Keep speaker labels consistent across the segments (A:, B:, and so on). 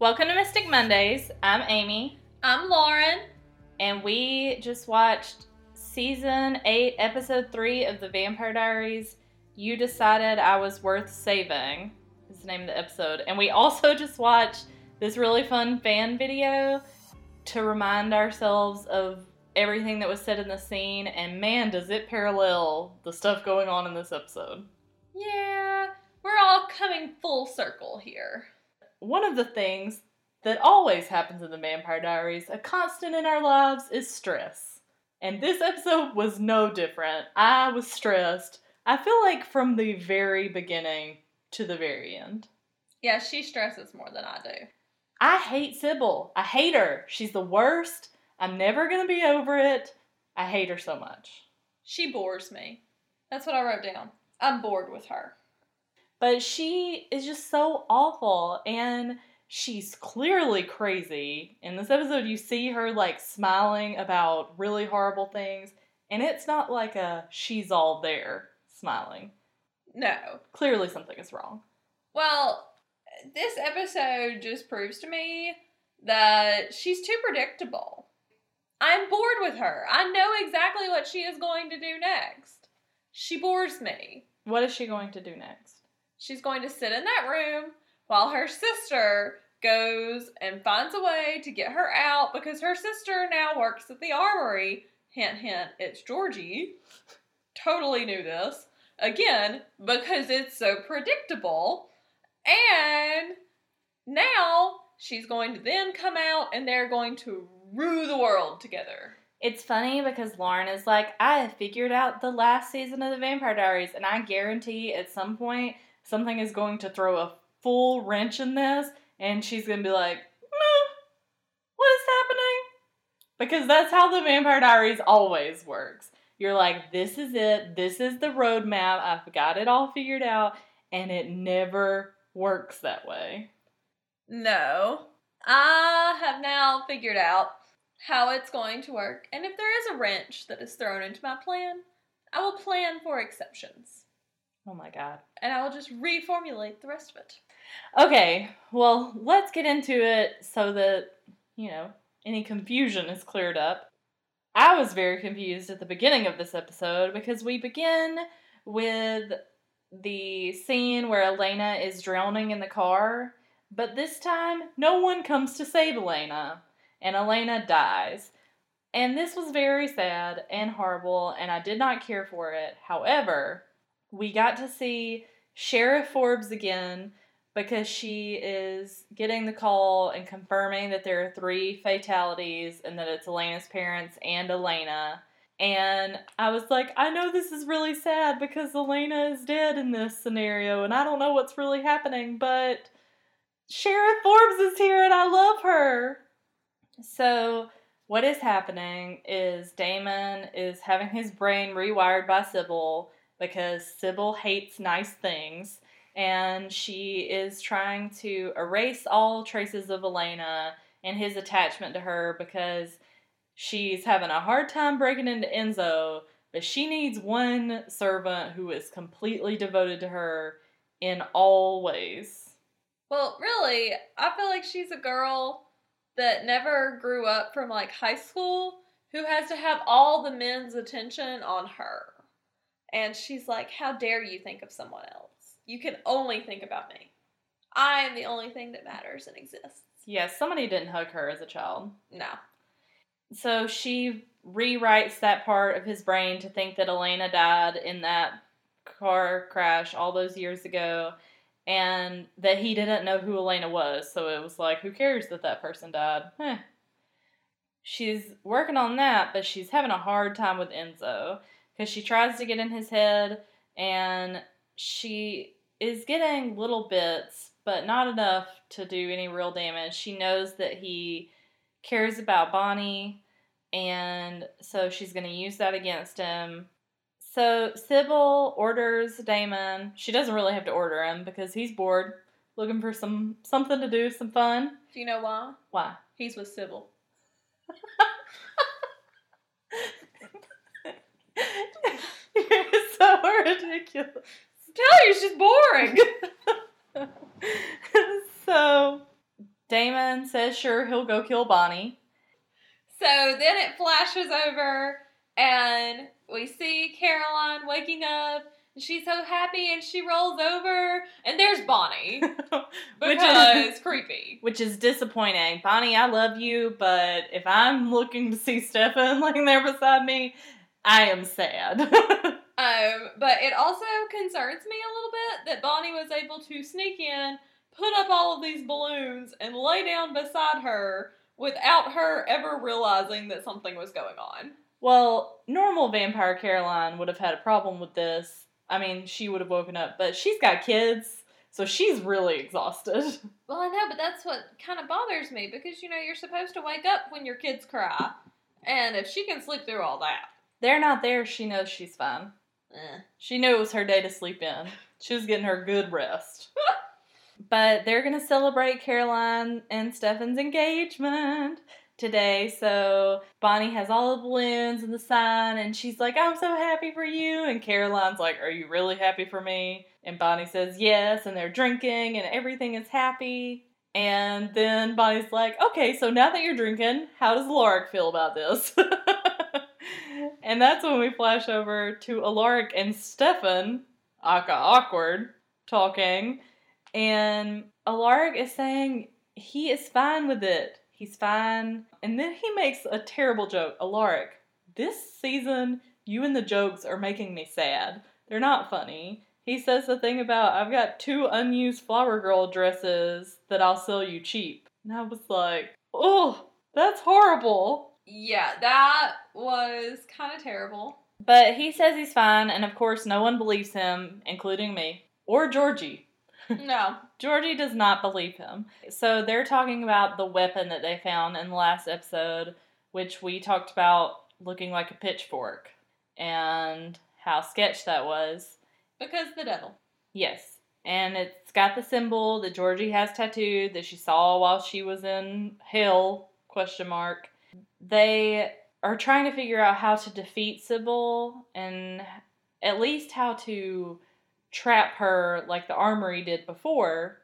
A: Welcome to Mystic Mondays. I'm Amy,
B: I'm Lauren.
A: and we just watched season 8, episode 3 of The Vampire Diaries. You decided I was worth saving, is the name of the episode. And we also just watched this really fun fan video to remind ourselves of everything that was said in the scene. And man, does it parallel the stuff going on in this episode.
B: Yeah, we're all coming full circle here.
A: One of the things that always happens in the Vampire Diaries, a constant in our lives, is stress. And this episode was no different. I was stressed. I feel like from the very beginning to the very end.
B: Yeah, she stresses more than I do.
A: I hate Sybil. I hate her. She's the worst. I'm never going to be over it. I hate her so much.
B: She bores me. That's what I wrote down. I'm bored with her.
A: But she is just so awful and she's clearly crazy. In this episode, you see her like smiling about really horrible things, and it's not like a she's all there smiling.
B: No.
A: Clearly, something is wrong.
B: Well, this episode just proves to me that she's too predictable. I'm bored with her. I know exactly what she is going to do next. She bores me.
A: What is she going to do next?
B: She's going to sit in that room while her sister goes and finds a way to get her out because her sister now works at the armory. Hint, hint, it's Georgie. Totally knew this. Again, because it's so predictable. And now she's going to then come out and they're going to rue the world together.
A: It's funny because Lauren is like, I figured out the last season of the Vampire Diaries, and I guarantee at some point something is going to throw a full wrench in this, and she's gonna be like, "Meh, what is happening? Because that's how the Vampire Diaries always works. You're like, this is it, this is the roadmap, I've got it all figured out, and it never works that way.
B: No. I have now figured out how it's going to work, and if there is a wrench that is thrown into my plan, I will plan for exceptions.
A: Oh my god.
B: And I will just reformulate the rest of it.
A: Okay, well, let's get into it so that, you know, any confusion is cleared up. I was very confused at the beginning of this episode because we begin with the scene where Elena is drowning in the car, but this time no one comes to save Elena, and Elena dies. And this was very sad and horrible, and I did not care for it. However, we got to see Sheriff Forbes again because she is getting the call and confirming that there are three fatalities and that it's Elena's parents and Elena. And I was like, I know this is really sad because Elena is dead in this scenario and I don't know what's really happening, but Sheriff Forbes is here and I love her. So, what is happening is Damon is having his brain rewired by Sybil because Sybil hates nice things and she is trying to erase all traces of Elena and his attachment to her because she's having a hard time breaking into Enzo, but she needs one servant who is completely devoted to her in all ways.
B: Well, really, I feel like she's a girl that never grew up from like high school who has to have all the men's attention on her. And she's like, How dare you think of someone else? You can only think about me. I am the only thing that matters and exists.
A: Yes, somebody didn't hug her as a child.
B: No.
A: So she rewrites that part of his brain to think that Elena died in that car crash all those years ago and that he didn't know who Elena was. So it was like, who cares that that person died? She's working on that, but she's having a hard time with Enzo because she tries to get in his head and she is getting little bits, but not enough to do any real damage. She knows that he cares about Bonnie, and so she's going to use that against him. So Sybil orders Damon. She doesn't really have to order him because he's bored, looking for some something to do, some fun.
B: Do you know why?
A: Why?
B: He's with Sybil.
A: You're so ridiculous.
B: Tell you she's boring.
A: so Damon says sure he'll go kill Bonnie.
B: So then it flashes over, and we see Caroline waking up. And she's so happy, and she rolls over, and there's Bonnie
A: which is
B: creepy.
A: which is disappointing. Bonnie, I love you, but if I'm looking to see Stefan laying there beside me, I am sad.
B: Um, but it also concerns me a little bit that Bonnie was able to sneak in, put up all of these balloons, and lay down beside her without her ever realizing that something was going on.
A: well, normal vampire Caroline would have had a problem with this. I mean, she would have woken up, but she's got kids, so she's really exhausted.
B: Well, I know, but that's what kind of bothers me because you know you're supposed to wake up when your kids cry, and if she can sleep through all that,
A: They're not there, she knows she's fine.
B: eh.
A: She knew it was her day to sleep in. She was getting her good rest. but they're gonna celebrate Caroline and Stefan's engagement today. So Bonnie has all the balloons and the sign, and she's like, "I'm so happy for you." And Caroline's like, "Are you really happy for me?" And Bonnie says, "Yes." And they're drinking, and everything is happy. And then Bonnie's like, "Okay, so now that you're drinking, how does Alaric feel about this?" and that's when we flash over to Alaric and Stefan, aka awkward, talking. And Alaric is saying he is fine with it. He's fine. And then he makes a terrible joke. Alaric, this season, you and the jokes are making me sad. They're not funny. He says the thing about, I've got two unused Flower Girl dresses that I'll sell you cheap. And I was like, oh, that's horrible.
B: Yeah, that was kind of terrible.
A: But he says he's fine, and of course, no one believes him, including me or Georgie.
B: No,
A: Georgie does not believe him. So they're talking about the weapon that they found in the last episode, which we talked about looking like a pitchfork and how sketch that was.
B: because the devil.
A: Yes. And it's got the symbol that Georgie has tattooed that she saw while she was in hell question mark. They are trying to figure out how to defeat Sybil and at least how to trap her like the armory did before.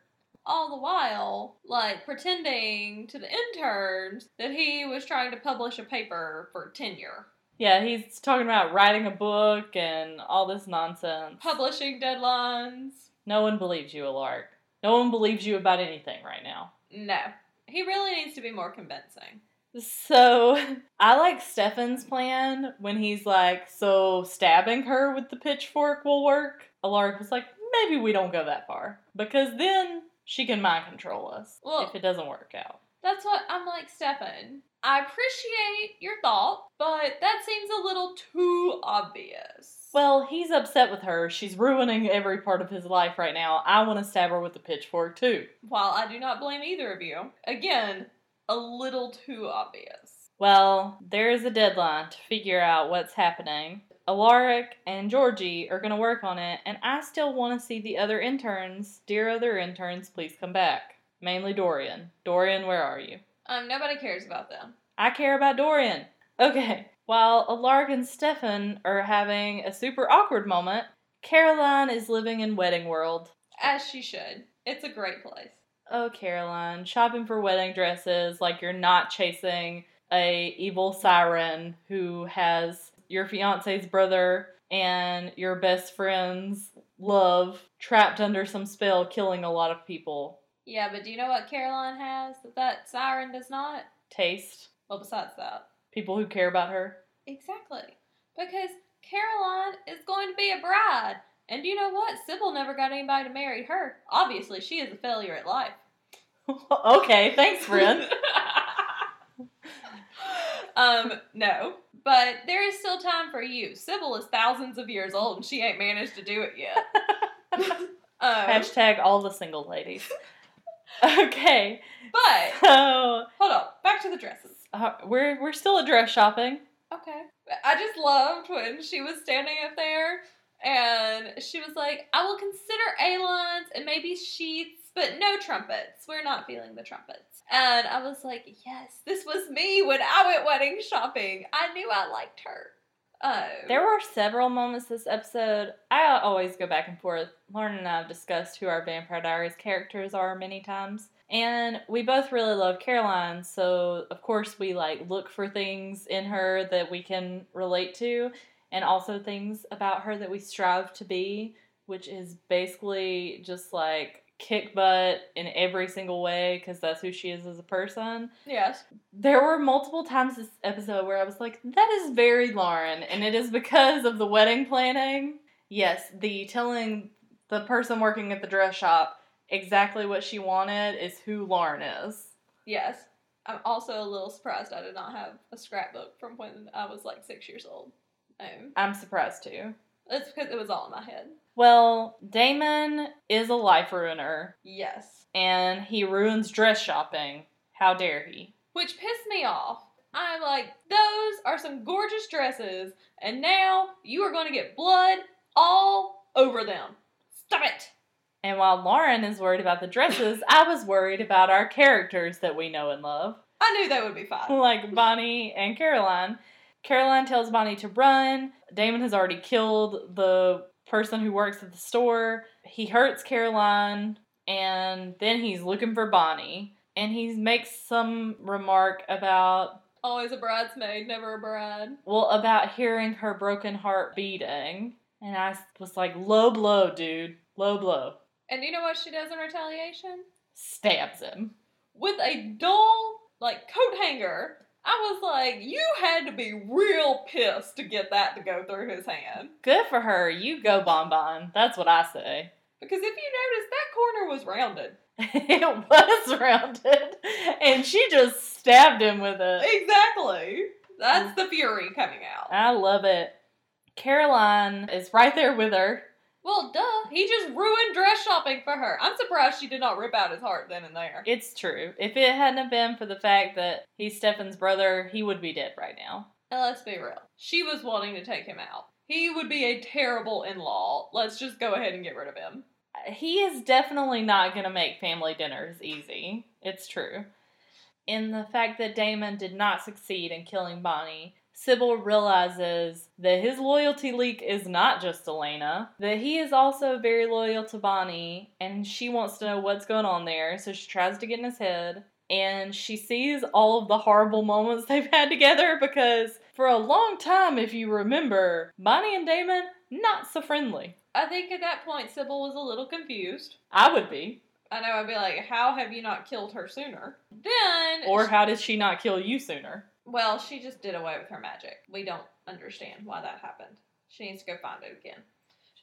B: all the while, like pretending to the interns that he was trying to publish a paper for tenure,
A: Yeah, he's talking about writing a book and all this nonsense.
B: publishing deadlines.
A: No one believes you, Alaric. No one believes you about anything right now.
B: No, he really needs to be more convincing.
A: So I like Stefan's plan when he's like, so stabbing her with the pitchfork will work. Alaric was like, maybe we don't go that far because then she can mind control us
B: Well-
A: if it doesn't work out.
B: That's what I'm like, Stefan. I appreciate your thought, but that seems a little too obvious.
A: Well, he's upset with her. She's ruining every part of his life right now. I want to stab her with the pitchfork too.
B: while I do not blame either of you, again, a little too obvious.
A: Well, there is a deadline to figure out what's happening. Alaric and Georgie are going to work on it, and I still want to see the other interns. Dear other interns, please come back. Mainly Dorian. Dorian, where are you?
B: Um, nobody cares about them.
A: I care about Dorian. Okay, while Alaric and Stefan are having a super awkward moment, Caroline is living in Wedding World.
B: As she should. It's a great place.
A: Oh, Caroline, shopping for wedding dresses like you're not chasing a evil siren who has your fiance's brother and your best friend's love trapped under some spell, killing a lot of people.
B: Yeah, but do you know what Caroline has that that siren does not?
A: Taste
B: Well, besides that.
A: people who care about her.
B: Exactly. Because Caroline is going to be a bride. And you know what? Sybil never got anybody to marry her. Obviously, she is a failure at life.
A: okay, thanks, friend.
B: um, no. But there is still time for you. Sybil is thousands of years old and she ain't managed to do it yet. um,
A: Hashtag all the single ladies. Okay,
B: but,
A: so
B: hold on. Back to the dresses.
A: uh, we're we're still at dress shopping.
B: Okay. I just loved when she was standing up there and she was like, I will consider A-lines and maybe sheaths, but no trumpets. We're not feeling the trumpets. And I was like, yes, this was me when I went wedding shopping. I knew I liked her. Oh.
A: There were several moments this episode. I always go back and forth. Lauren and I have discussed who our Vampire Diaries characters are many times. And we both really love Caroline, so of course we like look for things in her that we can relate to and also things about her that we strive to be, which is basically just like kick butt in every single way because that's who she is as a person.
B: Yes.
A: There were multiple times this episode where I was like, that is very Lauren, and it is because of the wedding planning. Yes, the telling the person working at the dress shop exactly what she wanted is who Lauren is.
B: Yes. I'm also a little surprised I did not have a scrapbook from when I was like six years old. Um,
A: I'm surprised too.
B: it's because it was all in my head.
A: Well, Damon is a life ruiner,
B: Yes.
A: and he ruins dress shopping. How dare he?
B: Which pissed me off. I'm like, those are some gorgeous dresses, and now you are going to get blood all over them. Stop it.
A: And while Lauren is worried about the dresses, I was worried about our characters that we know and love.
B: I knew that would be fine.
A: like Bonnie and Caroline. Caroline tells Bonnie to run. Damon has already killed the person who works at the store. He hurts Caroline, and then he's looking for Bonnie. And he makes some remark about,
B: Always a bridesmaid, never a bride.
A: well, about hearing her broken heart beating. And I was like, low blow, dude. Low blow.
B: And you know what she does in retaliation?
A: Stabs him.
B: With a dull, like, coat hanger. I was like, you had to be real pissed to get that to go through his hand.
A: Good for her. You go, Bon Bon. That's what I say.
B: Because if you notice, that corner was rounded.
A: it was rounded, and she just stabbed him with it.
B: Exactly. That's mm. the fury coming out.
A: I love it. Caroline is right there with her.
B: Well, duh. He just ruined dress shopping for her. I'm surprised she did not rip out his heart then and there.
A: It's true. If it hadn't have been for the fact that he's Stefan's brother, he would be dead right now.
B: And let's be real. She was wanting to take him out. He would be a terrible in law. Let's just go ahead and get rid of him.
A: He is definitely not going to make family dinners easy. It's true. In the fact that Damon did not succeed in killing Bonnie, Sybil realizes that his loyalty leak is not just Elena, that he is also very loyal to Bonnie, and she wants to know what's going on there, so she tries to get in his head. And she sees all of the horrible moments they've had together because, for a long time, if you remember, Bonnie and Damon, not so friendly.
B: I think at that point, Sybil was a little confused.
A: I would be.
B: I know I'd be like, how have you not killed her sooner? Then.
A: Or how did she not kill you sooner?
B: Well, she just did away with her magic. We don't understand why that happened. She needs to go find it again.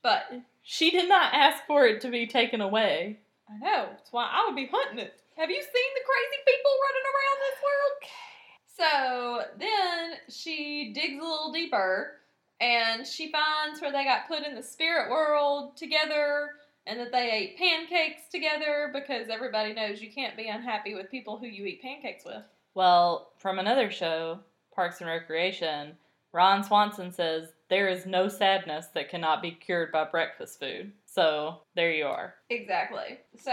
B: But
A: She did not ask for it to be taken away.
B: I know. That's why I would be hunting it. Have you seen the crazy people running around this world? So then she digs a little deeper and she finds where they got put in the spirit world together and that they ate pancakes together because everybody knows you can't be unhappy with people who you eat pancakes with.
A: Well, from another show, Parks and Recreation, Ron Swanson says there is no sadness that cannot be cured by breakfast food. So there you are.
B: Exactly. So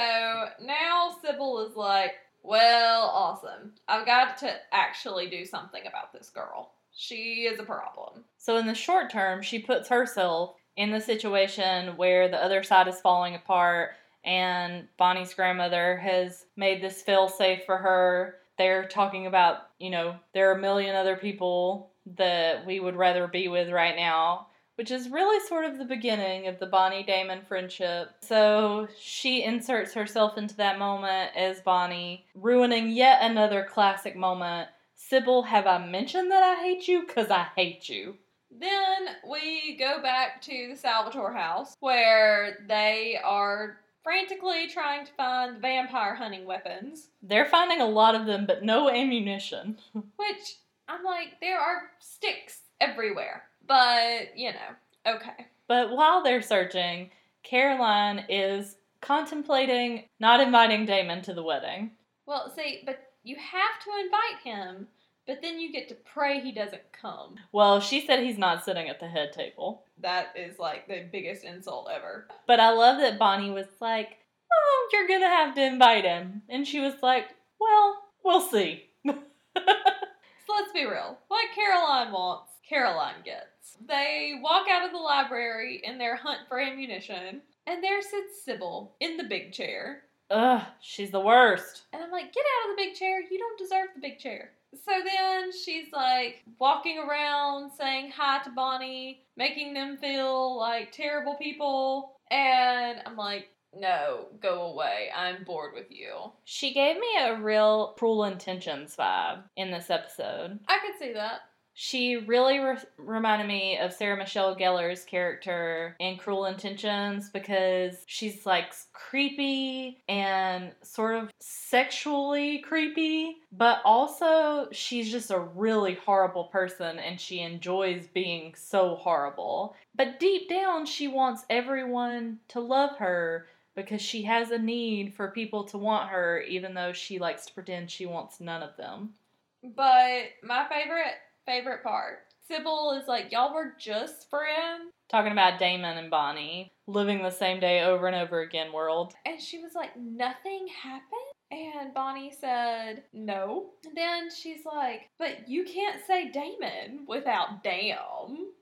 B: now Sybil is like, well, awesome. I've got to actually do something about this girl. She is a problem.
A: So in the short term, she puts herself in the situation where the other side is falling apart and Bonnie's grandmother has made this feel safe for her. They're talking about, you know, there are a million other people that we would rather be with right now, which is really sort of the beginning of the Bonnie Damon friendship. So she inserts herself into that moment as Bonnie, ruining yet another classic moment. Sybil, have I mentioned that I hate you? Because I hate you.
B: Then we go back to the Salvatore house where they are frantically trying to find vampire hunting weapons,
A: They're finding a lot of them, but no ammunition.
B: which I'm like, there are sticks everywhere. But, you know, okay.
A: But while they're searching, Caroline is contemplating not inviting Damon to the wedding.
B: Well, see, but you have to invite him, but then you get to pray he doesn't come.
A: Well, she said he's not sitting at the head table.
B: That is like the biggest insult ever.
A: But I love that Bonnie was like, Oh, you're gonna have to invite him. And she was like, Well, we'll see.
B: So let's be real. What Caroline wants, Caroline gets. They walk out of the library in their hunt for ammunition, and there sits Sybil in the big chair.
A: Ugh, she's the worst.
B: And I'm like, get out of the big chair. You don't deserve the big chair. So then she's like walking around saying hi to Bonnie, making them feel like terrible people. And I'm like, no, go away. I'm bored with you.
A: She gave me a real cruel intentions vibe in this episode.
B: I could see that.
A: She really re- reminded me of Sarah Michelle Gellar's character in Cruel Intentions because she's like creepy and sort of sexually creepy, but also she's just a really horrible person and she enjoys being so horrible. But deep down, she wants everyone to love her because she has a need for people to want her, even though she likes to pretend she wants none of them.
B: But my favorite favorite part. Sybil is like, y'all were just friends.
A: Talking about Damon and Bonnie living the same day over and over again world.
B: And she was like, nothing happened? And Bonnie said, no. And then she's like, but you can't say Damon without damn.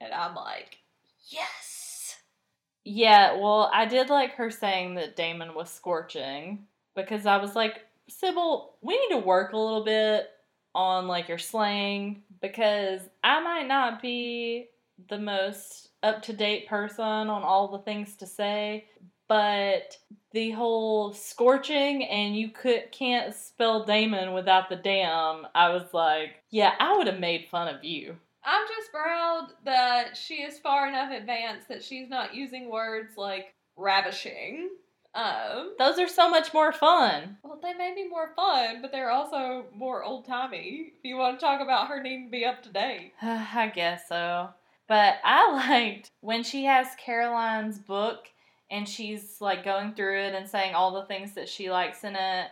B: And I'm like, yes.
A: Yeah, well, I did like her saying that Damon was scorching because I was like, Sybil, we need to work a little bit on like your slang because I might not be the most up to date person on all the things to say, but the whole scorching and you could can't spell Damon without the damn, I was like, yeah, I would have made fun of you.
B: I'm just proud that she is far enough advanced that she's not using words like ravishing um,
A: Those are so much more fun.
B: well, they may be more fun, but they're also more old timey. If you want to talk about her needing to be up to date.
A: I guess so. But I liked when she has Caroline's book and she's like going through it and saying all the things that she likes in it.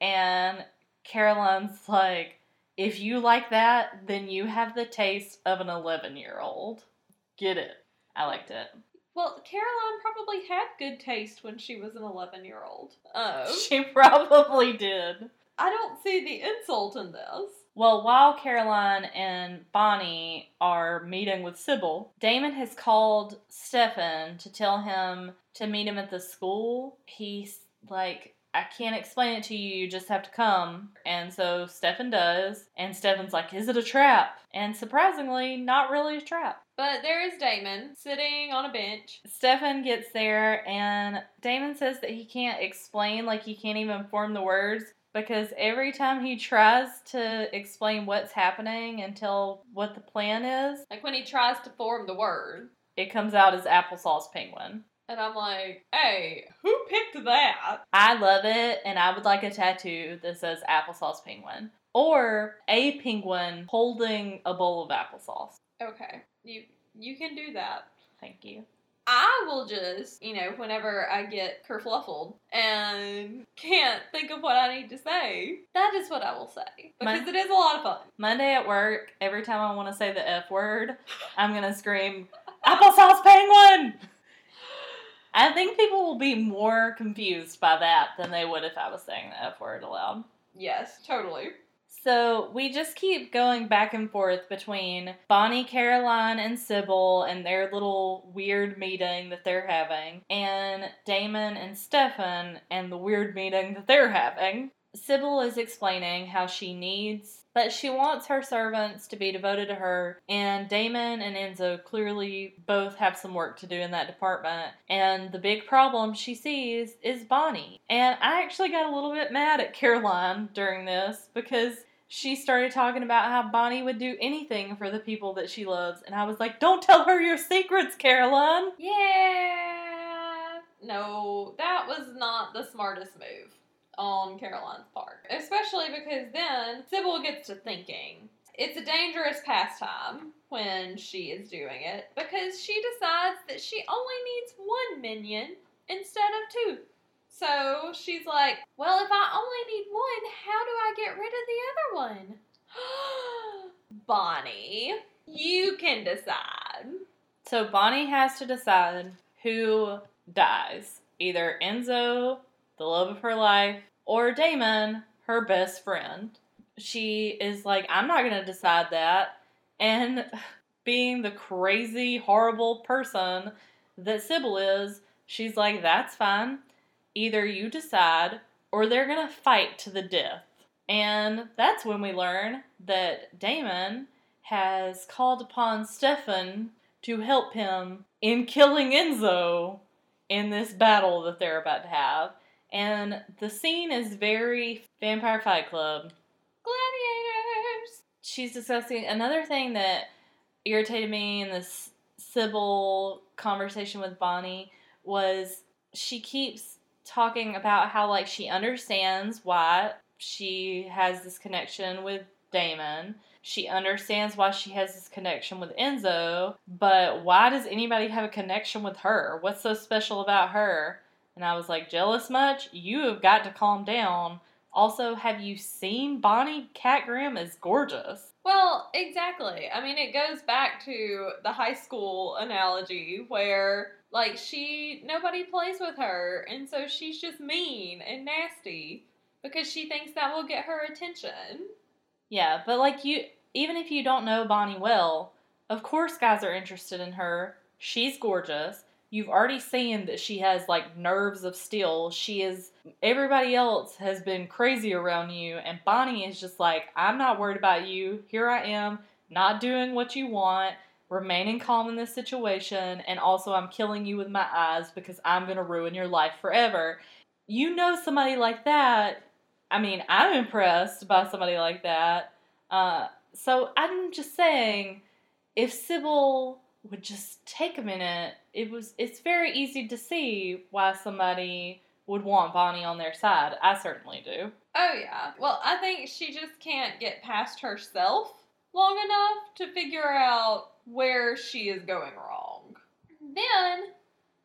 A: And Caroline's like, if you like that, then you have the taste of an 11 year old. Get it. I liked it.
B: Well, Caroline probably had good taste when she was an 11 year old. Oh.
A: She probably did.
B: I don't see the insult in this.
A: Well, while Caroline and Bonnie are meeting with Sybil, Damon has called Stefan to tell him to meet him at the school. He's like, I can't explain it to you, you just have to come. And so Stefan does, and Stefan's like, Is it a trap? And surprisingly, not really a trap.
B: But there is Damon sitting on a bench.
A: Stefan gets there, and Damon says that he can't explain, like, he can't even form the words because every time he tries to explain what's happening and tell what the plan is,
B: Like when he tries to form the word.
A: it comes out as applesauce penguin.
B: And I'm like, hey, who picked that?
A: I love it, and I would like a tattoo that says applesauce penguin. Or a penguin holding a bowl of applesauce.
B: Okay, you you can do that.
A: Thank you.
B: I will just, you know, whenever I get kerfluffled and can't think of what I need to say, that is what I will say. Because
A: My-
B: it is a lot of fun.
A: Monday at work, every time I want to say the F word, I'm going to scream, applesauce penguin! I think people will be more confused by that than they would if I was saying the F word aloud.
B: Yes, totally.
A: So we just keep going back and forth between Bonnie, Caroline, and Sybil and their little weird meeting that they're having, and Damon and Stefan and the weird meeting that they're having. Sybil is explaining how she needs, but she wants her servants to be devoted to her, and Damon and Enzo clearly both have some work to do in that department. And the big problem she sees is Bonnie. And I actually got a little bit mad at Caroline during this because she started talking about how Bonnie would do anything for the people that she loves, and I was like, don't tell her your secrets, Caroline!
B: Yeah. No, that was not the smartest move on Caroline's part. Especially because then Sybil gets to thinking. It's a dangerous pastime when she is doing it because she decides that she only needs one minion instead of two. So she's like, well, if I only need one, how do I get rid of the other one? Bonnie, you can decide.
A: So Bonnie has to decide who dies either Enzo, the love of her life, or Damon, her best friend. She is like, I'm not going to decide that. And being the crazy, horrible person that Sybil is, she's like, that's fine. Either you decide, or they're gonna fight to the death. And that's when we learn that Damon has called upon Stefan to help him in killing Enzo in this battle that they're about to have. And the scene is very Vampire Fight Club.
B: Gladiators.
A: She's discussing another thing that irritated me in this Sybil conversation with Bonnie was she keeps talking about how like she understands why she has this connection with Damon. She understands why she has this connection with Enzo, but why does anybody have a connection with her? What's so special about her? And I was like, jealous much? You have got to calm down. Also, have you seen Bonnie Kat Graham is gorgeous.
B: Well, exactly. I mean, it goes back to the high school analogy where, like, she, nobody plays with her, and so she's just mean and nasty because she thinks that will get her attention.
A: Yeah, but like you, even if you don't know Bonnie well, of course guys are interested in her. She's gorgeous. You've already seen that she has like nerves of steel. She is, everybody else has been crazy around you, and Bonnie is just like, I'm not worried about you. Here I am, not doing what you want, remaining calm in this situation, and also I'm killing you with my eyes because I'm gonna ruin your life forever. You know somebody like that. I mean, I'm impressed by somebody like that. Uh, so I'm just saying, if Sybil would just take a minute, it was it's very easy to see why somebody would want Bonnie on their side. I certainly do.
B: Oh, yeah. Well, I think she just can't get past herself long enough to figure out where she is going wrong. Then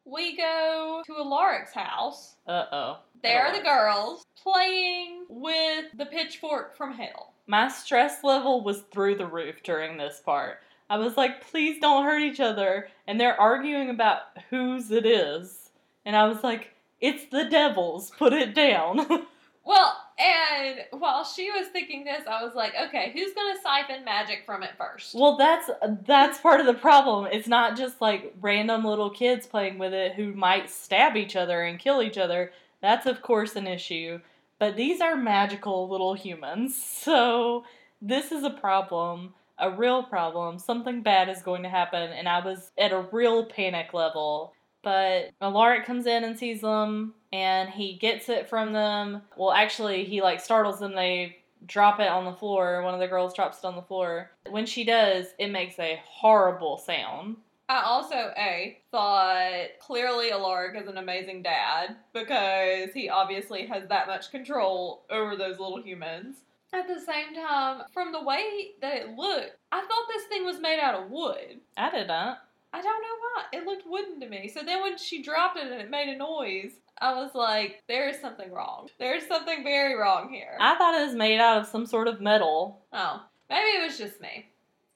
B: we go to Alaric's house.
A: Uh oh.
B: There are the girls playing with the pitchfork from hell.
A: My stress level was through the roof during this part. I was like, please don't hurt each other. And they're arguing about whose it is. And I was like, it's the devil's. Put it down.
B: Well, and while she was thinking this, I was like, okay, who's gonna siphon magic from it first?
A: well, that's that's part of the problem. It's not just like random little kids playing with it who might stab each other and kill each other. That's of course an issue. But these are magical little humans. So this is a problem, a real problem. Something bad is going to happen and I was at a real panic level. But Alaric comes in and sees them and he gets it from them. Well, actually, he like startles them. They drop it on the floor. One of the girls drops it on the floor. When she does, it makes a horrible sound.
B: I also, A, thought clearly Alaric is an amazing dad because he obviously has that much control over those little humans. At the same time, from the way that it looked, I thought this thing was made out of wood.
A: I did not.
B: I don't know why. It looked wooden to me. So then when she dropped it and it made a noise, I was like, there is something wrong. There's something very wrong here.
A: I thought it was made out of some sort of metal.
B: oh, maybe it was just me.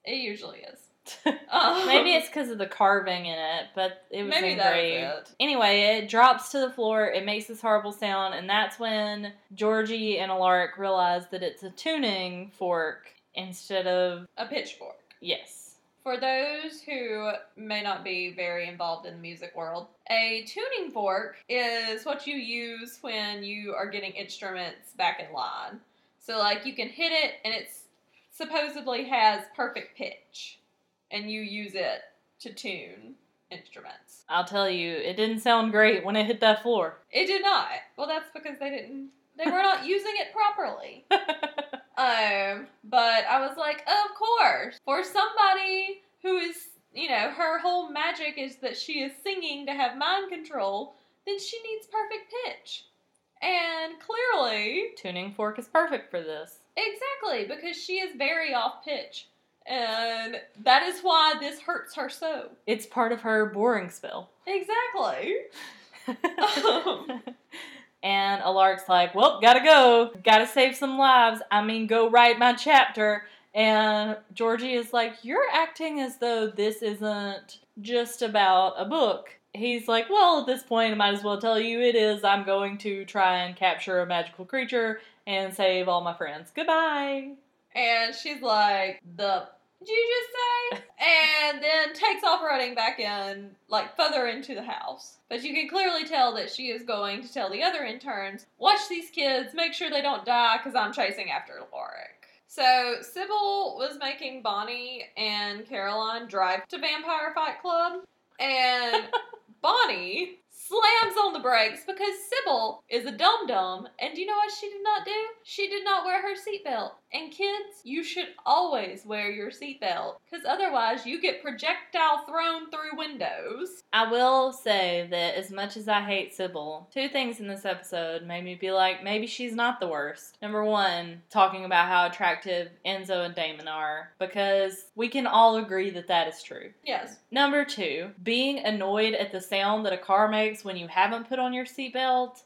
B: It usually is. Um,
A: Maybe it's because of the carving in it, but it was
B: Maybe
A: engraved.
B: it.
A: Anyway, it drops to the floor. It makes this horrible sound, and that's when Georgie and Alaric realize that it's a tuning fork instead of
B: a pitchfork.
A: yes.
B: For those who may not be very involved in the music world, a tuning fork is what you use when you are getting instruments back in line. So, like, you can hit it and it's supposedly has perfect pitch, and you use it to tune instruments.
A: I'll tell you, it didn't sound great when it hit that floor.
B: It did not. Well, that's because they didn't. They were not using it properly. Um, but I was like, of course, for somebody who is, you know, her whole magic is that she is singing to have mind control, then she needs perfect pitch. And clearly,
A: Tuning fork is perfect for this.
B: exactly, because she is very off pitch. And that is why this hurts her so.
A: It's part of her boring spell.
B: Exactly. Um.
A: and Alaric's like, well, gotta go. Gotta save some lives. I mean, go write my chapter. And Georgie is like, you're acting as though this isn't just about a book. He's like, well, at this point, I might as well tell you it is. I'm going to try and capture a magical creature and save all my friends. Goodbye.
B: And she's like, the did you just say? and then takes off running back in, like further into the house. But you can clearly tell that she is going to tell the other interns, watch these kids, make sure they don't die, because I'm chasing after Alaric. So Sybil was making Bonnie and Caroline drive to Vampire Fight Club, and Bonnie slams on the brakes because Sybil is a dum dum. And do you know what she did not do? She did not wear her seatbelt. And kids, you should always wear your seatbelt because otherwise you get projectile thrown through windows.
A: I will say that as much as I hate Sybil, two things in this episode made me be like, maybe she's not the worst. Number one, talking about how attractive Enzo and Damon are, because we can all agree that that is true.
B: Yes.
A: Number two, being annoyed at the sound that a car makes when you haven't put on your seatbelt.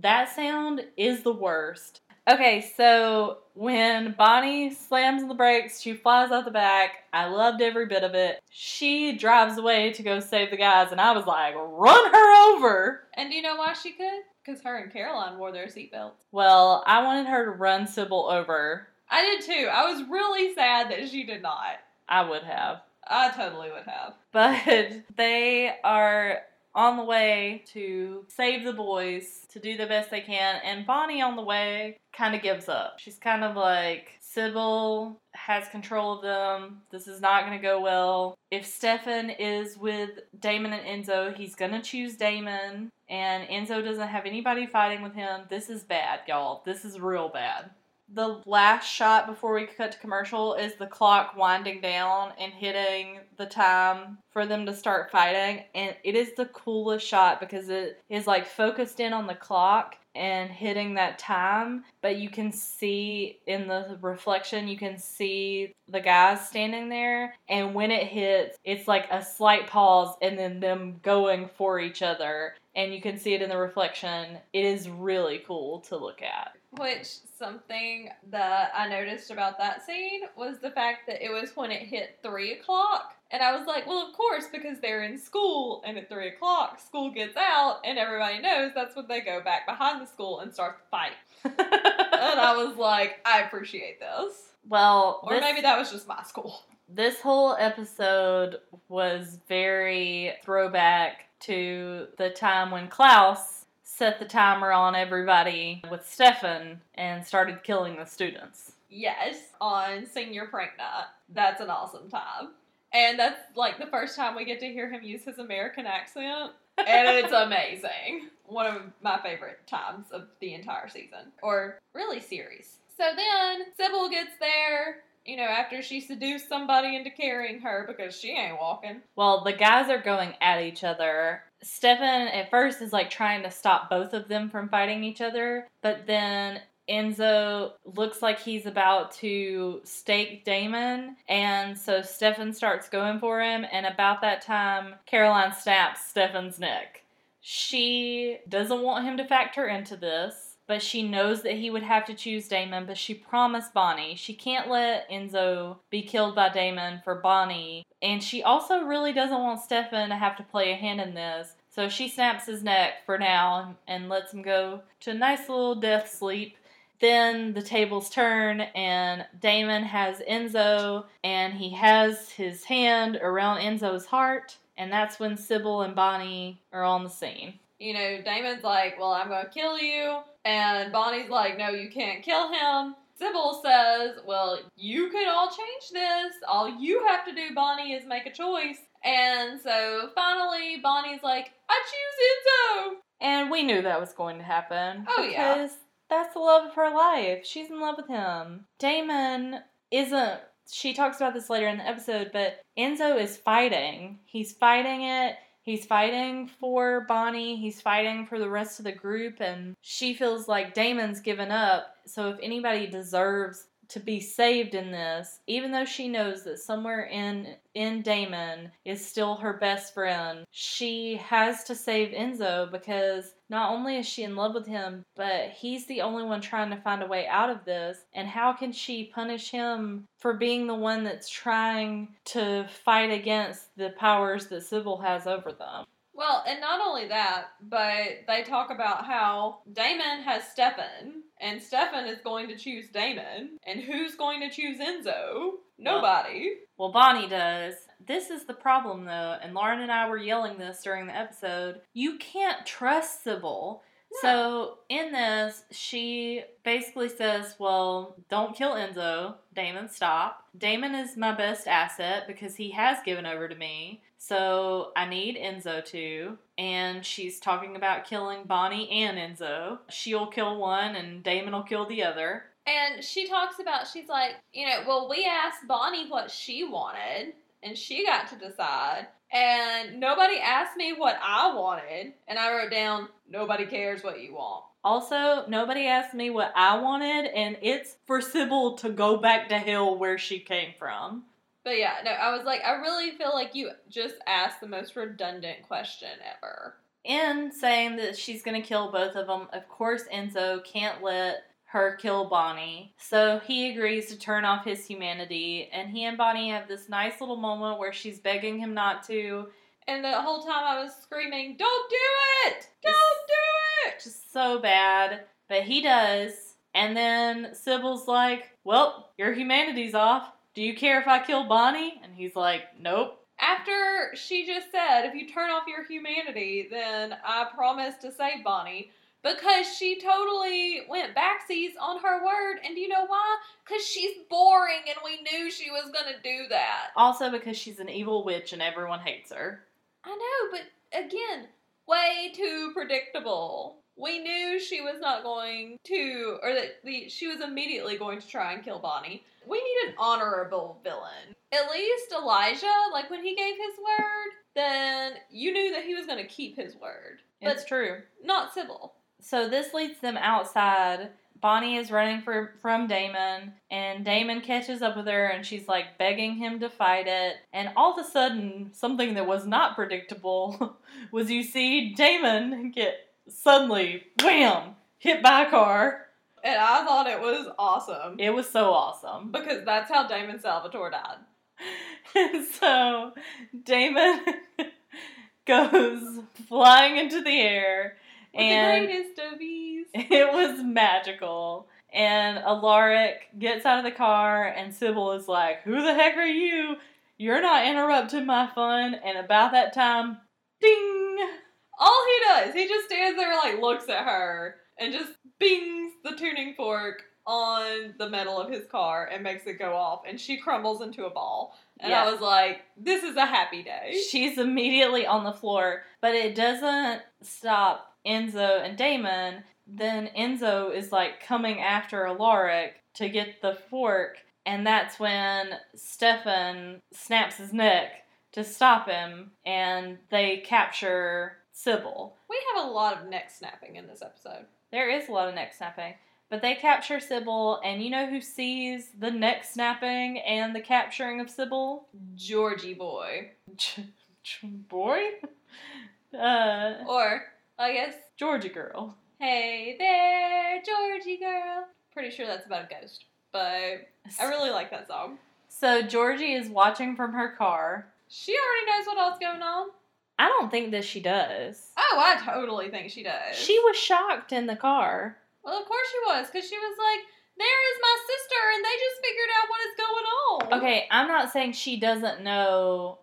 A: That sound is the worst. Okay, so when Bonnie slams the brakes, she flies out the back. I loved every bit of it. She drives away to go save the guys, and I was like, run her over!
B: And do you know why she could? Because her and Caroline wore their seatbelts.
A: Well, I wanted her to run Sybil over.
B: I did too. I was really sad that she did not.
A: I would have.
B: I totally would have.
A: But they are on the way to save the boys, to do the best they can, and Bonnie on the way kind of gives up. She's kind of like, Sybil has control of them. This is not going to go well. If Stefan is with Damon and Enzo, he's going to choose Damon, and Enzo doesn't have anybody fighting with him. This is bad, y'all. This is real bad the last shot before we cut to commercial is the clock winding down and hitting the time for them to start fighting. And it is the coolest shot because it is like focused in on the clock and hitting that time. But you can see in the reflection you can see the guys standing there. And when it hits it's like a slight pause and then them going for each other. And you can see it in the reflection. It is really cool to look at
B: which something that I noticed about that scene was the fact that it was when it hit three o'clock. And I was like, well, of course, because they're in school, and at three o'clock, school gets out, and everybody knows that's when they go back behind the school and start the fight. and I was like, I appreciate this.
A: Well,
B: or
A: this,
B: maybe that was just my school.
A: This whole episode was very throwback to the time when Klaus set the timer on everybody with Stefan and started killing the students.
B: Yes, on senior prank night. That's an awesome time. And that's like the first time we get to hear him use his American accent. and it's amazing. One of my favorite times of the entire season, or really series. So then Sybil gets there, you know, after she seduced somebody into carrying her because she ain't walking.
A: Well, the guys are going at each other, Stefan at first is like trying to stop both of them from fighting each other, but then Enzo looks like he's about to stake Damon, and so Stefan starts going for him, and about that time, Caroline snaps Stefan's neck. She doesn't want him to factor into this but she knows that he would have to choose Damon, but she promised Bonnie she can't let Enzo be killed by Damon for Bonnie. And she also really doesn't want Stefan to have to play a hand in this. So she snaps his neck for now and lets him go to a nice little death sleep. Then the tables turn, and Damon has Enzo, and he has his hand around Enzo's heart, and that's when Sybil and Bonnie are on the scene.
B: You know, Damon's like, Well, I'm gonna kill you. And Bonnie's like, no, you can't kill him. Sybil says, well, you could all change this. All you have to do, Bonnie, is make a choice. And so finally, Bonnie's like, I choose Enzo.
A: And we knew that was going to happen.
B: Oh, yeah.
A: Because that's the love of her life. She's in love with him. Damon isn't. She talks about this later in the episode, but Enzo is fighting. He's fighting it He's fighting for Bonnie, he's fighting for the rest of the group, and she feels like Damon's given up. So, if anybody deserves to be saved in this, even though she knows that somewhere in in Damon is still her best friend, she has to save Enzo because not only is she in love with him, but he's the only one trying to find a way out of this. And how can she punish him for being the one that's trying to fight against the powers that Sybil has over them?
B: Well, and not only that, but they talk about how Damon has Stefan And Stefan is going to choose Damon. And who's going to choose Enzo? Nobody.
A: Well, Bonnie does. This is the problem, though, and Lauren and I were yelling this during the episode. You can't trust Sybil. So, in this, she basically says, Well, don't kill Enzo. Damon, stop. Damon is my best asset because he has given over to me. So, I need Enzo to. And she's talking about killing Bonnie and Enzo. She'll kill one, and Damon will kill the other.
B: And she talks about, she's like, you know, well, we asked Bonnie what she wanted, and she got to decide. And nobody asked me what I wanted. And I wrote down, nobody cares what you want.
A: Also, nobody asked me what I wanted, and it's for Sybil to go back to hell where she came from.
B: But yeah, no, I was like, I really feel like you just asked the most redundant question ever.
A: In saying that she's gonna kill both of them, of course, Enzo can't let her kill Bonnie. So he agrees to turn off his humanity, and he and Bonnie have this nice little moment where she's begging him not to.
B: And the whole time I was screaming, Don't do it! Don't do it!
A: Just so bad. But he does. And then Sybil's like, Well, your humanity's off. Do you care if I kill Bonnie? And he's like, Nope.
B: After she just said, If you turn off your humanity, then I promise to save Bonnie. Because she totally went backsies on her word. And do you know why? Because she's boring and we knew she was going to do that.
A: Also, because she's an evil witch and everyone hates her.
B: I know, but again, way too predictable. We knew she was not going to, or that the, she was immediately going to try and kill Bonnie. We need an honorable villain. At least Elijah, like when he gave his word, then you knew that he was going to keep his word. But
A: It's true.
B: not Sybil.
A: So this leads them outside. Bonnie is running for, from Damon, and Damon catches up with her, and she's like begging him to fight it. And all of a sudden, something that was not predictable was you see Damon get suddenly, wham, hit by a car.
B: And I thought it was awesome.
A: It was so awesome.
B: Because that's how Damon Salvatore died.
A: And so Damon goes flying into the air,
B: With
A: and
B: the greatest of ease.
A: It was magical. And Alaric gets out of the car, and Sybil is like, Who the heck are you? You're not interrupting my fun. And about that time, ding!
B: All he does, he just stands there, like, looks at her, and just bings the tuning fork on the metal of his car and makes it go off, and she crumbles into a ball. And. I was like, this is a happy day.
A: She's immediately on the floor, but it doesn't stop Enzo and Damon. Then Enzo is like coming after Alaric to get the fork, and that's when Stefan snaps his neck to stop him, and they capture Sybil.
B: We have a lot of neck snapping in this episode.
A: There is a lot of neck snapping. But they capture Sybil, and you know who sees the neck snapping and the capturing of Sybil?
B: Georgie boy.
A: Boy? Uh,
B: Or, I guess,
A: Georgie girl.
B: hey there, Georgie girl. Pretty sure that's about a ghost. But I really like that song.
A: So Georgie is watching from her car.
B: She already knows what else going on.
A: I don't think that she does.
B: Oh, I totally think she does.
A: She was shocked in the car.
B: Well, of course she was, because she was like, there is my sister, and they just figured out what is going on.
A: Okay, I'm not saying she doesn't know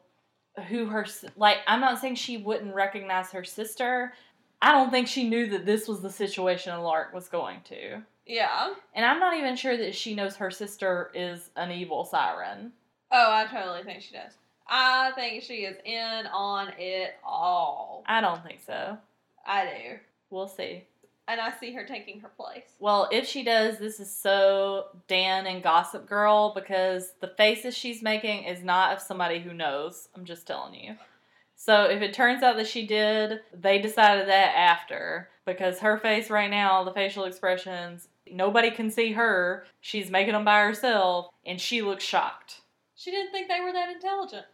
A: who her like. I'm not saying she wouldn't recognize her sister. I don't think she knew that this was the situation Lark was going to.
B: Yeah.
A: And I'm not even sure that she knows her sister is an evil siren.
B: Oh, I totally think she does. I think she is in on it all.
A: I don't think so.
B: I do.
A: We'll see.
B: And I see her taking her place.
A: Well, if she does, this is so Dan and Gossip Girl because the faces she's making is not of somebody who knows. I'm just telling you. So if it turns out that she did, they decided that after because her face right now, the facial expressions, nobody can see her. She's making them by herself and she looks shocked.
B: She didn't think they were that intelligent.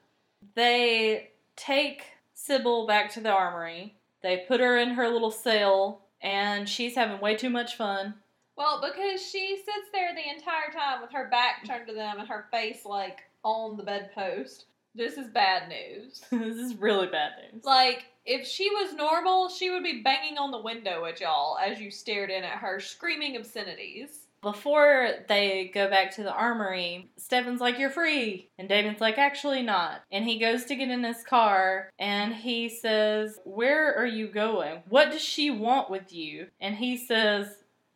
A: They take Sybil back to the armory. They put her in her little cell and she's having way too much fun.
B: Well, because she sits there the entire time with her back turned to them and her face like on the bedpost. This is bad news.
A: this is really bad news.
B: Like, If she was normal, she would be banging on the window at y'all as you stared in at her, screaming obscenities.
A: Before they go back to the armory, Stefan's like, You're free. And Damon's like, Actually, not. And he goes to get in his car and he says, Where are you going? What does she want with you? And he says,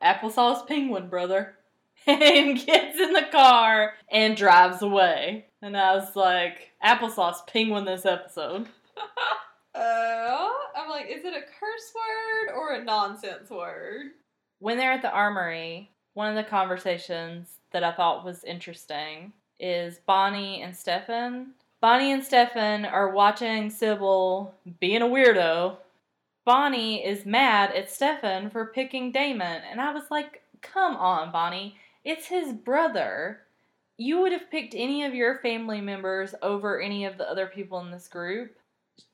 A: Applesauce penguin, brother. And gets in the car and drives away. And I was like, Applesauce penguin this episode.
B: Uh, I'm like, is it a curse word or a nonsense word?
A: When they're at the armory, one of the conversations that I thought was interesting is Bonnie and Stefan. Bonnie and Stefan are watching Sybil being a weirdo. Bonnie is mad at Stefan for picking Damon, and I was like, come on, Bonnie. It's his brother. You would have picked any of your family members over any of the other people in this group.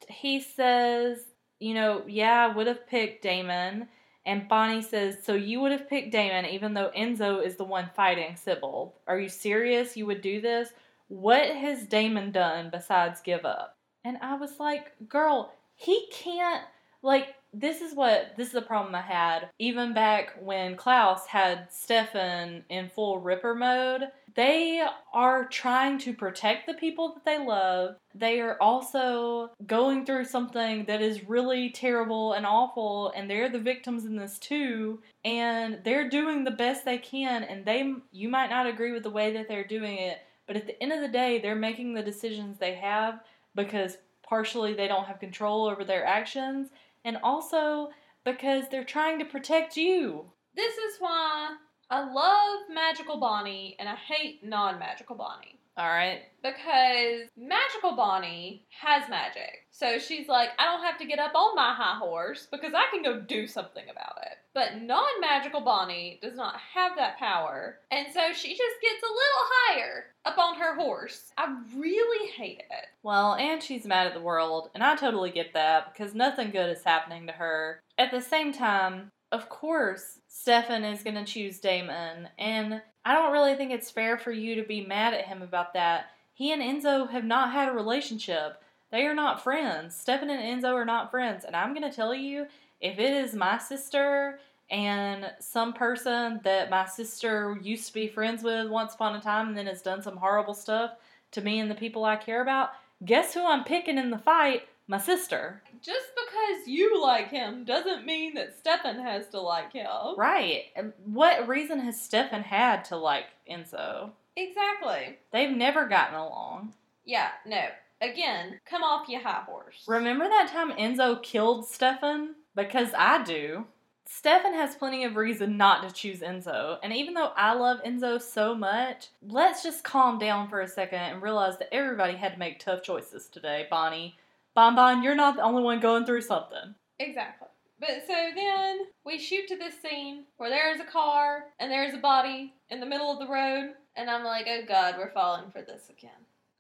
A: He says, you know, yeah, I would have picked Damon. And Bonnie says, So you would have picked Damon even though Enzo is the one fighting Sybil. Are you serious? You would do this? What has Damon done besides give up? And I was like, Girl, he can't. Like, this is what. This is the problem I had. Even back when Klaus had Stefan in full Ripper mode, they are trying to protect the people that they love. They are also going through something that is really terrible and awful, and they're the victims in this too. And they're doing the best they can, and they you might not agree with the way that they're doing it, but at the end of the day, they're making the decisions they have because partially they don't have control over their actions, and also because they're trying to protect you.
B: This is why I love magical Bonnie and I hate non magical Bonnie.
A: All right.
B: Because magical Bonnie has magic. So she's like, I don't have to get up on my high horse because I can go do something about it. But non magical Bonnie does not have that power. And so she just gets a little higher up on her horse. I really hate it.
A: Well, and she's mad at the world, and I totally get that because nothing good is happening to her. At the same time, of course, Stefan is going to choose Damon, and I don't really think it's fair for you to be mad at him about that. He and Enzo have not had a relationship. They are not friends. Stefan and Enzo are not friends, and I'm going to tell you if it is my sister and some person that my sister used to be friends with once upon a time and then has done some horrible stuff to me and the people I care about, guess who I'm picking in the fight? My sister.
B: Just because you like him doesn't mean that Stefan has to like him.
A: Right. What reason has Stefan had to like Enzo?
B: Exactly.
A: They've never gotten along.
B: Yeah, no. Again, come off your high horse.
A: Remember that time Enzo killed Stefan? Because I do. Stefan has plenty of reason not to choose Enzo, and even though I love Enzo so much, let's just calm down for a second and realize that everybody had to make tough choices today, Bonnie. Bon Bon, you're not the only one going through something.
B: Exactly. But so then we shoot to this scene where there's a car and there's a body in the middle of the road, and I'm like, oh god, we're falling for this again.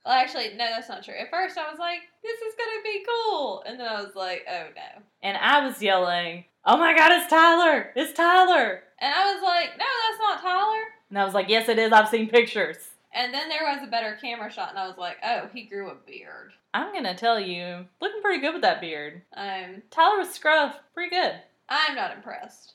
B: Well, actually, no, that's not true. At first, I was like, this is gonna be cool, and then I was like, oh no.
A: And I was yelling, Oh my god, it's Tyler! It's Tyler!
B: And I was like, no, that's not Tyler.
A: And I was like, Yes, it is. I've seen pictures.
B: And then there was a better camera shot, and I was like, oh, he grew a beard.
A: I'm gonna tell you, looking pretty good with that beard.
B: Um,
A: Tyler was scruff, pretty good.
B: I'm not impressed.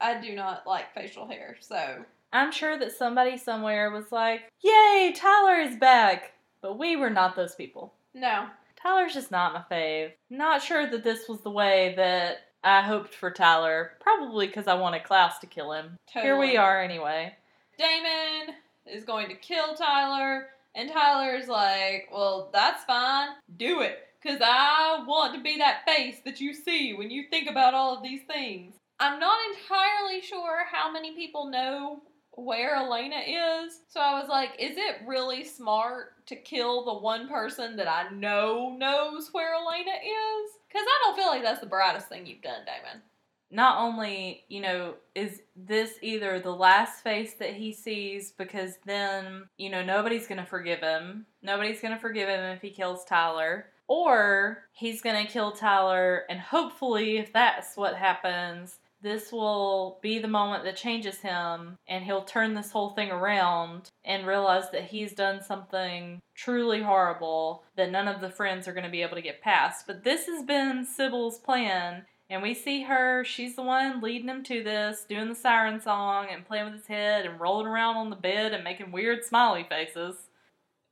B: I do not like facial hair, so
A: I'm sure that somebody somewhere was like, Yay, Tyler is back! But we were not those people.
B: no.
A: Tyler's just not my fave. Not sure that this was the way that I hoped for Tyler. Probably because I wanted Klaus to kill him. Here we are anyway.
B: Damon is going to kill Tyler, and Tyler's like, well, that's fine. Do it. Because I want to be that face that you see when you think about all of these things. I'm not entirely sure how many people know where Elena is. So I was like, is it really smart to kill the one person that I know knows where Elena is? Because I don't feel like that's the brightest thing you've done, Damon.
A: Not only, you know, is this either the last face that he sees because then, you know, nobody's going to forgive him. Nobody's going to forgive him if he kills Tyler. Or he's going to kill Tyler, and hopefully, if that's what happens, this will be the moment that changes him and he'll turn this whole thing around and realize that he's done something truly horrible that none of the friends are going to be able to get past. But this has been Sybil's plan. And we see her, she's the one leading him to this, doing the siren song and playing with his head and rolling around on the bed and making weird smiley faces.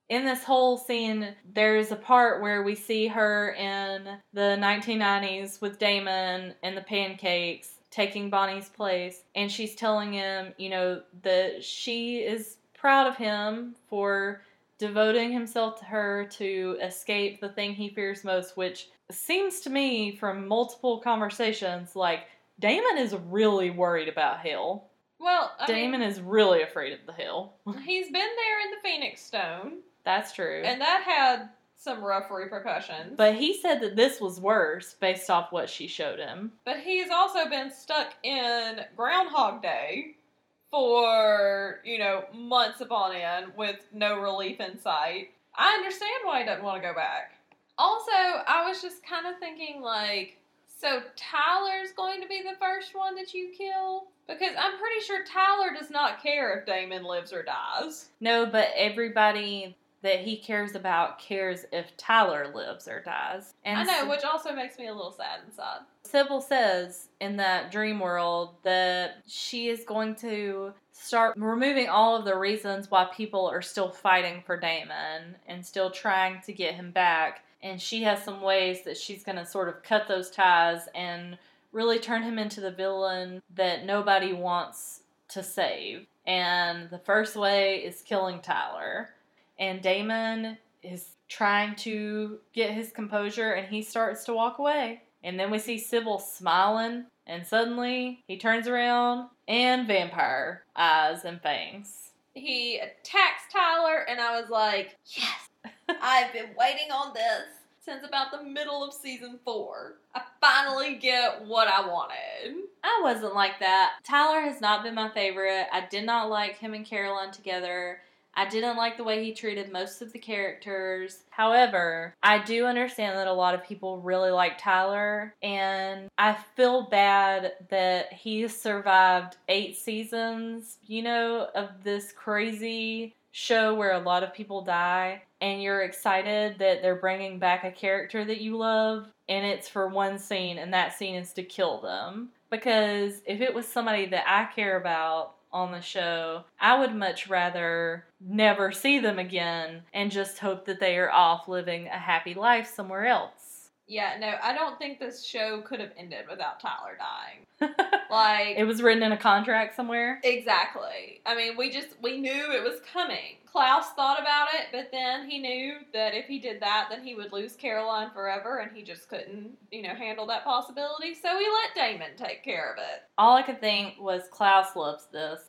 A: In this whole scene, there's a part where we see her in the 1990s with Damon and the pancakes taking Bonnie's place, and she's telling him, you know, that she is proud of him for devoting himself to her to escape the thing he fears most, which seems to me from multiple conversations like Damon is really worried about Hell.
B: Well, I
A: Damon
B: mean,
A: is really afraid of the Hell.
B: he's been there in the Phoenix Stone,
A: That's true.
B: and that had some rough repercussions.
A: But he said that this was worse based off what she showed him.
B: But he's also been stuck in Groundhog Day for, you know, months upon end with no relief in sight. I understand why he doesn't want to go back. Also, I was just kind of thinking, like, so Tyler's going to be the first one that you kill? Because I'm pretty sure Tyler does not care if Damon lives or dies.
A: No, but everybody that he cares about cares if Tyler lives or dies. And
B: I know, which also makes me a little sad inside.
A: Sybil says in that dream world that she is going to start removing all of the reasons why people are still fighting for Damon and still trying to get him back. And she has some ways that she's going to sort of cut those ties and really turn him into the villain that nobody wants to save. And the first way is killing Tyler. And Damon is trying to get his composure and he starts to walk away. And then we see Sybil smiling, and suddenly he turns around and vampire eyes and fangs.
B: He attacks Tyler, and I was like, yes, I've been waiting on this since about the middle of season four. I finally get what I wanted.
A: I wasn't like that. Tyler has not been my favorite. I did not like him and Caroline together. I didn't like the way he treated most of the characters. However, I do understand that a lot of people really like Tyler, and I feel bad that he survived eight seasons, you know, of this crazy show where a lot of people die, and you're excited that they're bringing back a character that you love, and it's for one scene, and that scene is to kill them. Because if it was somebody that I care about, on the show, I would much rather never see them again and just hope that they are off living a happy life somewhere else.
B: Yeah, no, I don't think this show could have ended without Tyler dying. Like,
A: it was written in a contract somewhere.
B: exactly. I mean, we just, we knew it was coming. Klaus thought about it, but then he knew that if he did that, then he would lose Caroline forever, and he just couldn't, you know, handle that possibility. So he let Damon take care of it.
A: All I could think was Klaus loves this.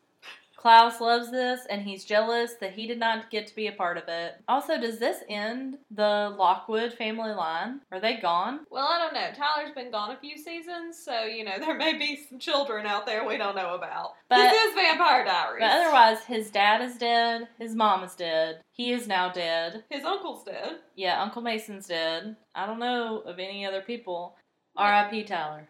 A: Klaus loves this and he's jealous that he did not get to be a part of it. Also, does this end the Lockwood family line? Are they gone?
B: Well, I don't know. Tyler's been gone a few seasons, so, you know, there may be some children out there we don't know about.
A: But-
B: this is Vampire Diaries.
A: But otherwise, his dad is dead, his mom is dead, he is now dead.
B: His uncle's dead.
A: Yeah, Uncle Mason's dead. I don't know of any other people. R.I.P. Tyler.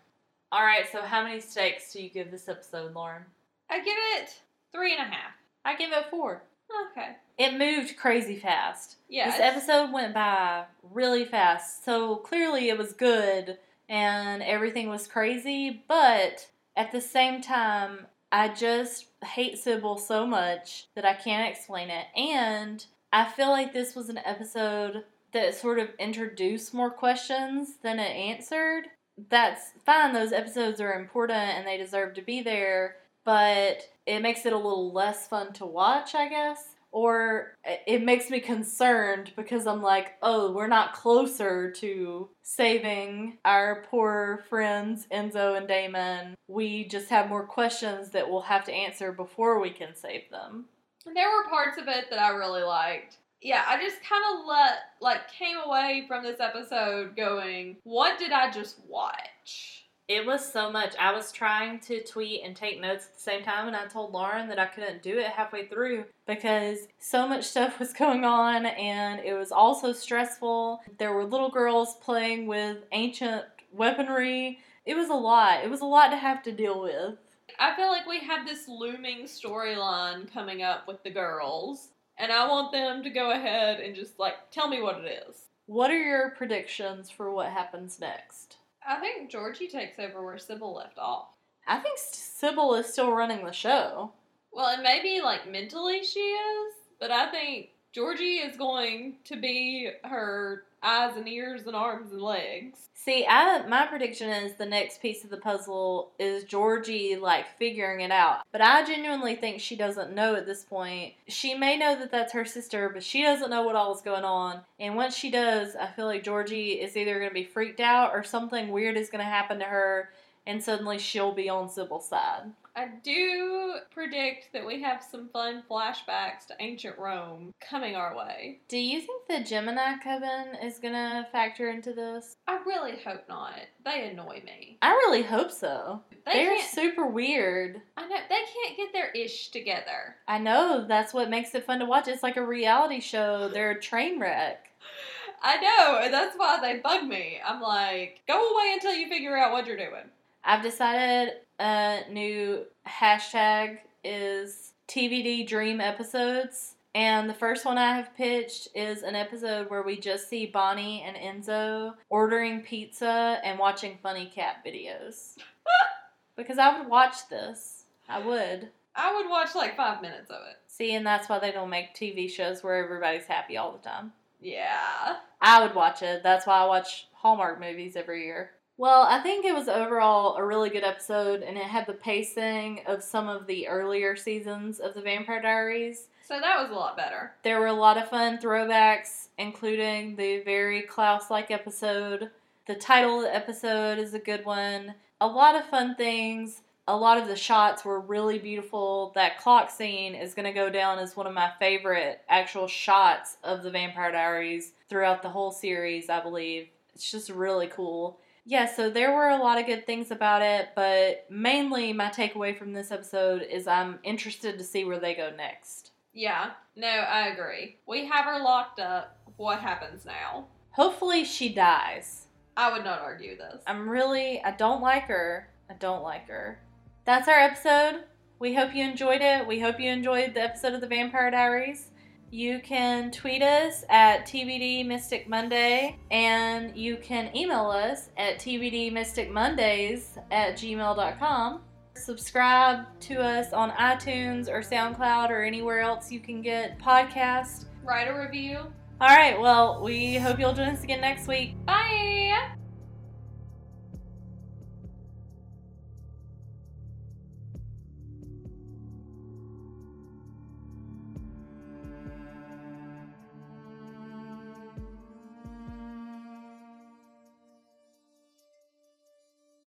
A: All right, so how many stakes do you give this episode, Lauren?
B: I give it three and a half.
A: I give it four.
B: Okay.
A: It moved crazy fast.
B: Yeah.
A: this episode went by really fast, so clearly it was good and everything was crazy, but at the same time, I just hate Sybil so much that I can't explain it. And I feel like this was an episode that sort of introduced more questions than it answered. That's fine, those episodes are important and they deserve to be there, but it makes it a little less fun to watch, I guess. Or it makes me concerned because I'm like, oh, we're not closer to saving our poor friends Enzo and Damon. We just have more questions that we'll have to answer before we can save them.
B: There were parts of it that I really liked. Yeah, I just kind of let like came away from this episode going, "What did I just watch?"
A: It was so much. I was trying to tweet and take notes at the same time, and I told Lauren that I couldn't do it halfway through because so much stuff was going on and it was also stressful. There were little girls playing with ancient weaponry. it was a lot. It was a lot to have to deal with.
B: I feel like we have this looming storyline coming up with the girls, and I want them to go ahead and just like tell me what it is.
A: What are your predictions for what happens next?
B: I think Georgie takes over where Sybil left off.
A: I think Sybil is still running the show.
B: Well, and maybe like mentally she is, but I think Georgie is going to be her eyes and ears and arms and legs.
A: See, I my prediction is the next piece of the puzzle is Georgie like figuring it out. But I genuinely think she doesn't know at this point. She may know that that's her sister, but she doesn't know what all is going on. And once she does, I feel like Georgie is either going to be freaked out or something weird is going to happen to her and suddenly she'll be on Sybil's side.
B: I do predict that we have some fun flashbacks to ancient Rome coming our way.
A: Do you think the Gemini coven is gonna factor into this?
B: I really hope not. They annoy me.
A: I really hope so.
B: They
A: They're super weird.
B: I know they can't get their ish together.
A: I know that's what makes it fun to watch. It's like a reality show. They're a train wreck.
B: I know, and that's why they bug me. I'm like, go away until you figure out what you're doing.
A: I've decided a new hashtag is TVD Dream Episodes. And the first one I have pitched is an episode where we just see Bonnie and Enzo ordering pizza and watching funny cat videos. because I would watch this. I would.
B: I would watch like five minutes of it.
A: See, and that's why they don't make TV shows where everybody's happy all the time.
B: Yeah.
A: I would watch it. That's why I watch Hallmark movies every year. Well, I think it was overall a really good episode, and it had the pacing of some of the earlier seasons of The Vampire Diaries.
B: So that was a lot better.
A: There were a lot of fun throwbacks, including the very Klaus like episode. The title of the episode is a good one. A lot of fun things. A lot of the shots were really beautiful. That clock scene is going to go down as one of my favorite actual shots of The Vampire Diaries throughout the whole series, I believe. It's just really cool yeah, so there were a lot of good things about it, but mainly my takeaway from this episode is I'm interested to see where they go next.
B: Yeah, no, I agree. We have her locked up. What happens now?
A: Hopefully she dies.
B: I would not argue this.
A: I'm really, I don't like her. I don't like her. That's our episode. We hope you enjoyed it. We hope you enjoyed the episode of The Vampire Diaries. You can tweet us at TVD Mystic Monday, and you can email us at TVD Mystic Mondays at gmail.com. Subscribe to us on iTunes or SoundCloud or anywhere else you can get podcasts.
B: Write a review.
A: All right, well, we hope you'll join us again next week.
B: Bye!